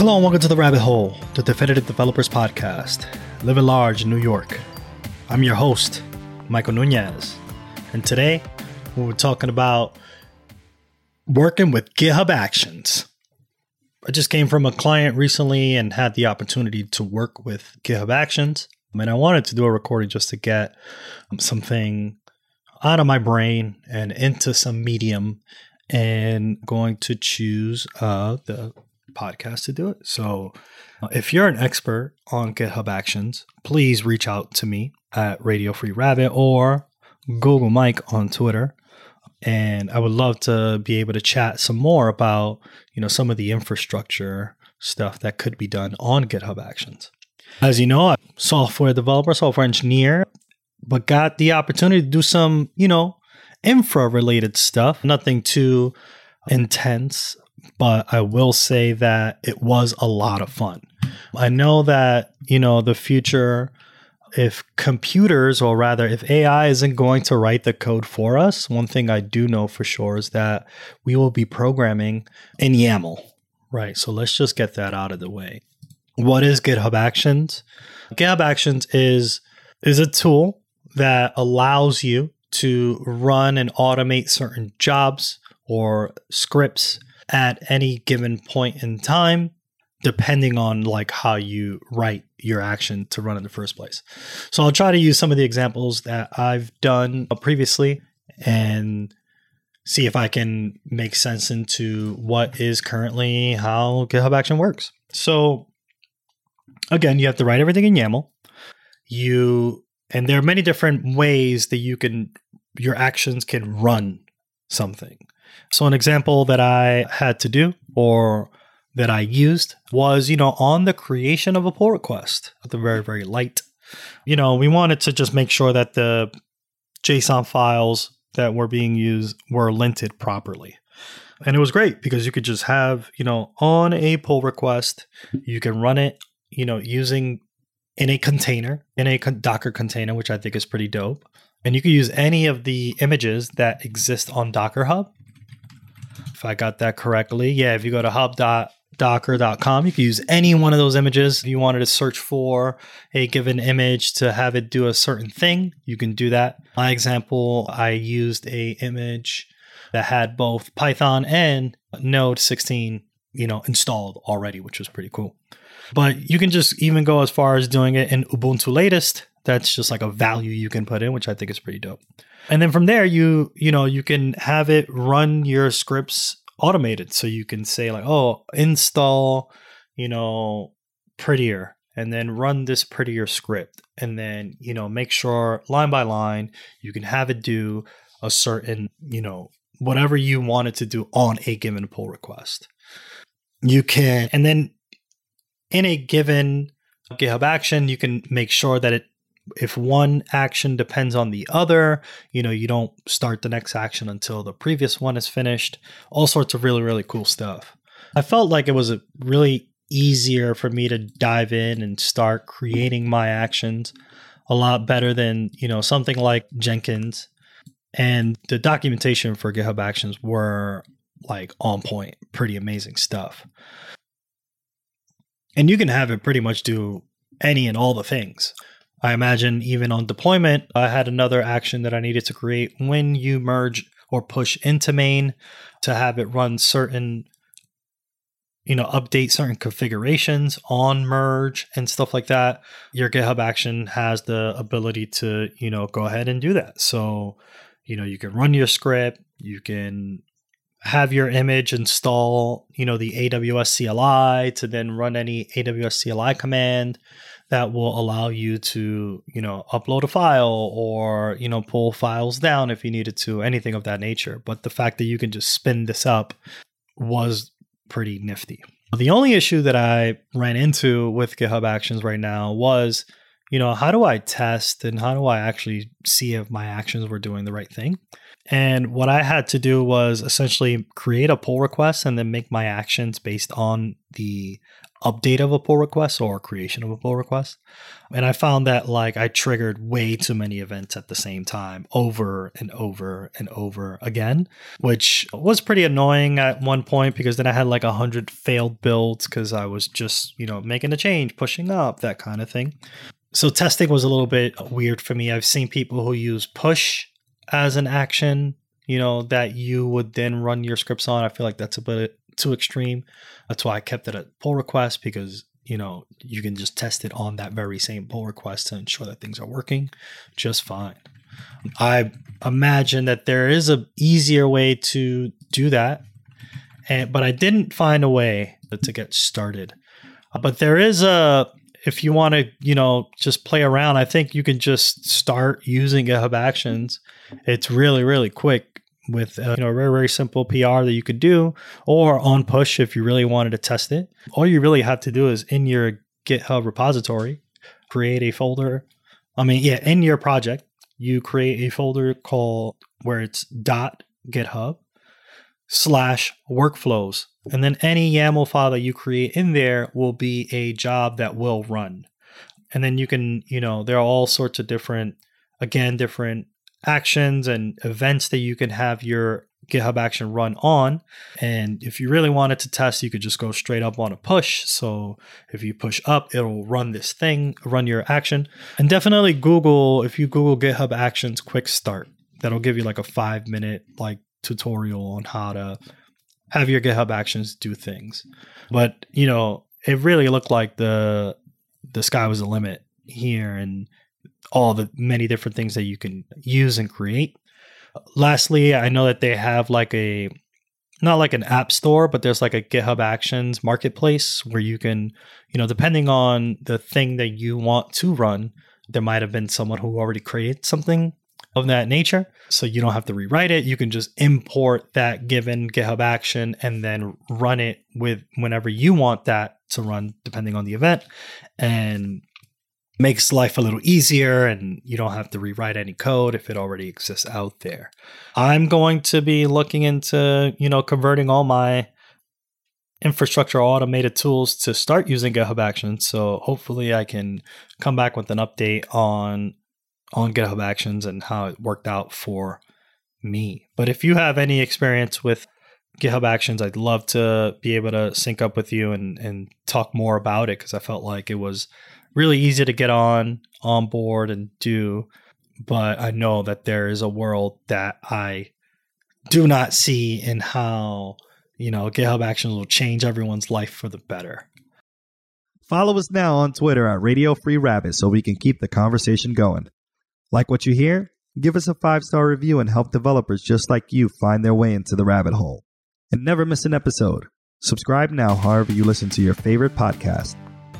Hello and welcome to The Rabbit Hole, the Definitive Developers Podcast, living large in New York. I'm your host, Michael Nunez, and today we're talking about working with GitHub Actions. I just came from a client recently and had the opportunity to work with GitHub Actions, and I wanted to do a recording just to get something out of my brain and into some medium and going to choose uh, the podcast to do it. So if you're an expert on GitHub Actions, please reach out to me at Radio Free Rabbit or Google Mike on Twitter. And I would love to be able to chat some more about, you know, some of the infrastructure stuff that could be done on GitHub Actions. As you know, I'm software developer, software engineer, but got the opportunity to do some, you know, infra related stuff. Nothing too intense but I will say that it was a lot of fun. I know that, you know, the future, if computers, or rather, if AI isn't going to write the code for us, one thing I do know for sure is that we will be programming in YAML, right? So let's just get that out of the way. What is GitHub Actions? GitHub Actions is is a tool that allows you to run and automate certain jobs or scripts at any given point in time depending on like how you write your action to run in the first place. So I'll try to use some of the examples that I've done previously and see if I can make sense into what is currently how GitHub Action works. So again, you have to write everything in YAML. You and there are many different ways that you can your actions can run something. So, an example that I had to do or that I used was, you know, on the creation of a pull request at the very, very light. You know, we wanted to just make sure that the JSON files that were being used were linted properly. And it was great because you could just have, you know, on a pull request, you can run it, you know, using in a container, in a Docker container, which I think is pretty dope. And you can use any of the images that exist on Docker Hub if I got that correctly. Yeah, if you go to hub.docker.com, you can use any one of those images. If you wanted to search for a given image to have it do a certain thing, you can do that. My example, I used a image that had both Python and Node 16, you know, installed already, which was pretty cool. But you can just even go as far as doing it in Ubuntu latest. That's just like a value you can put in, which I think is pretty dope. And then from there, you you know you can have it run your scripts automated, so you can say like, oh, install, you know, prettier, and then run this prettier script, and then you know make sure line by line you can have it do a certain you know whatever you want it to do on a given pull request. You can, and then in a given GitHub action, you can make sure that it if one action depends on the other, you know, you don't start the next action until the previous one is finished. All sorts of really, really cool stuff. I felt like it was a really easier for me to dive in and start creating my actions a lot better than, you know, something like Jenkins. And the documentation for GitHub Actions were like on point, pretty amazing stuff. And you can have it pretty much do any and all the things. I imagine even on deployment, I had another action that I needed to create when you merge or push into main to have it run certain, you know, update certain configurations on merge and stuff like that. Your GitHub action has the ability to, you know, go ahead and do that. So, you know, you can run your script, you can have your image install, you know, the AWS CLI to then run any AWS CLI command that will allow you to, you know, upload a file or, you know, pull files down if you needed to, anything of that nature. But the fact that you can just spin this up was pretty nifty. The only issue that I ran into with GitHub Actions right now was, you know, how do I test and how do I actually see if my actions were doing the right thing? And what I had to do was essentially create a pull request and then make my actions based on the update of a pull request or creation of a pull request. And I found that like I triggered way too many events at the same time over and over and over again, which was pretty annoying at one point because then I had like a hundred failed builds because I was just, you know, making a change, pushing up, that kind of thing. So testing was a little bit weird for me. I've seen people who use push as an action, you know, that you would then run your scripts on. I feel like that's a bit too extreme. That's why I kept it at pull request because you know you can just test it on that very same pull request to ensure that things are working just fine. I imagine that there is a easier way to do that, and but I didn't find a way to get started. Uh, but there is a if you want to, you know, just play around, I think you can just start using GitHub Actions. It's really, really quick with a, you know a very very simple PR that you could do, or on push if you really wanted to test it. All you really have to do is in your GitHub repository, create a folder. I mean, yeah, in your project, you create a folder called where it's dot GitHub slash workflows. And then any YAML file that you create in there will be a job that will run. And then you can, you know, there are all sorts of different, again, different actions and events that you can have your GitHub action run on. And if you really wanted to test, you could just go straight up on a push. So if you push up, it'll run this thing, run your action. And definitely Google, if you Google GitHub Actions Quick Start, that'll give you like a five minute like tutorial on how to have your GitHub Actions do things. But you know, it really looked like the the sky was the limit here, and all the many different things that you can use and create. Lastly, I know that they have like a not like an app store, but there's like a GitHub Actions marketplace where you can, you know, depending on the thing that you want to run, there might have been someone who already created something of that nature. So you don't have to rewrite it. You can just import that given GitHub action and then run it with whenever you want that to run, depending on the event. And makes life a little easier and you don't have to rewrite any code if it already exists out there. I'm going to be looking into, you know, converting all my infrastructure automated tools to start using GitHub Actions. So hopefully I can come back with an update on on GitHub Actions and how it worked out for me. But if you have any experience with GitHub Actions, I'd love to be able to sync up with you and and talk more about it because I felt like it was really easy to get on on board and do but i know that there is a world that i do not see in how you know github actions will change everyone's life for the better. Follow us now on twitter at radio free rabbit so we can keep the conversation going. Like what you hear? Give us a five star review and help developers just like you find their way into the rabbit hole. And never miss an episode. Subscribe now however you listen to your favorite podcast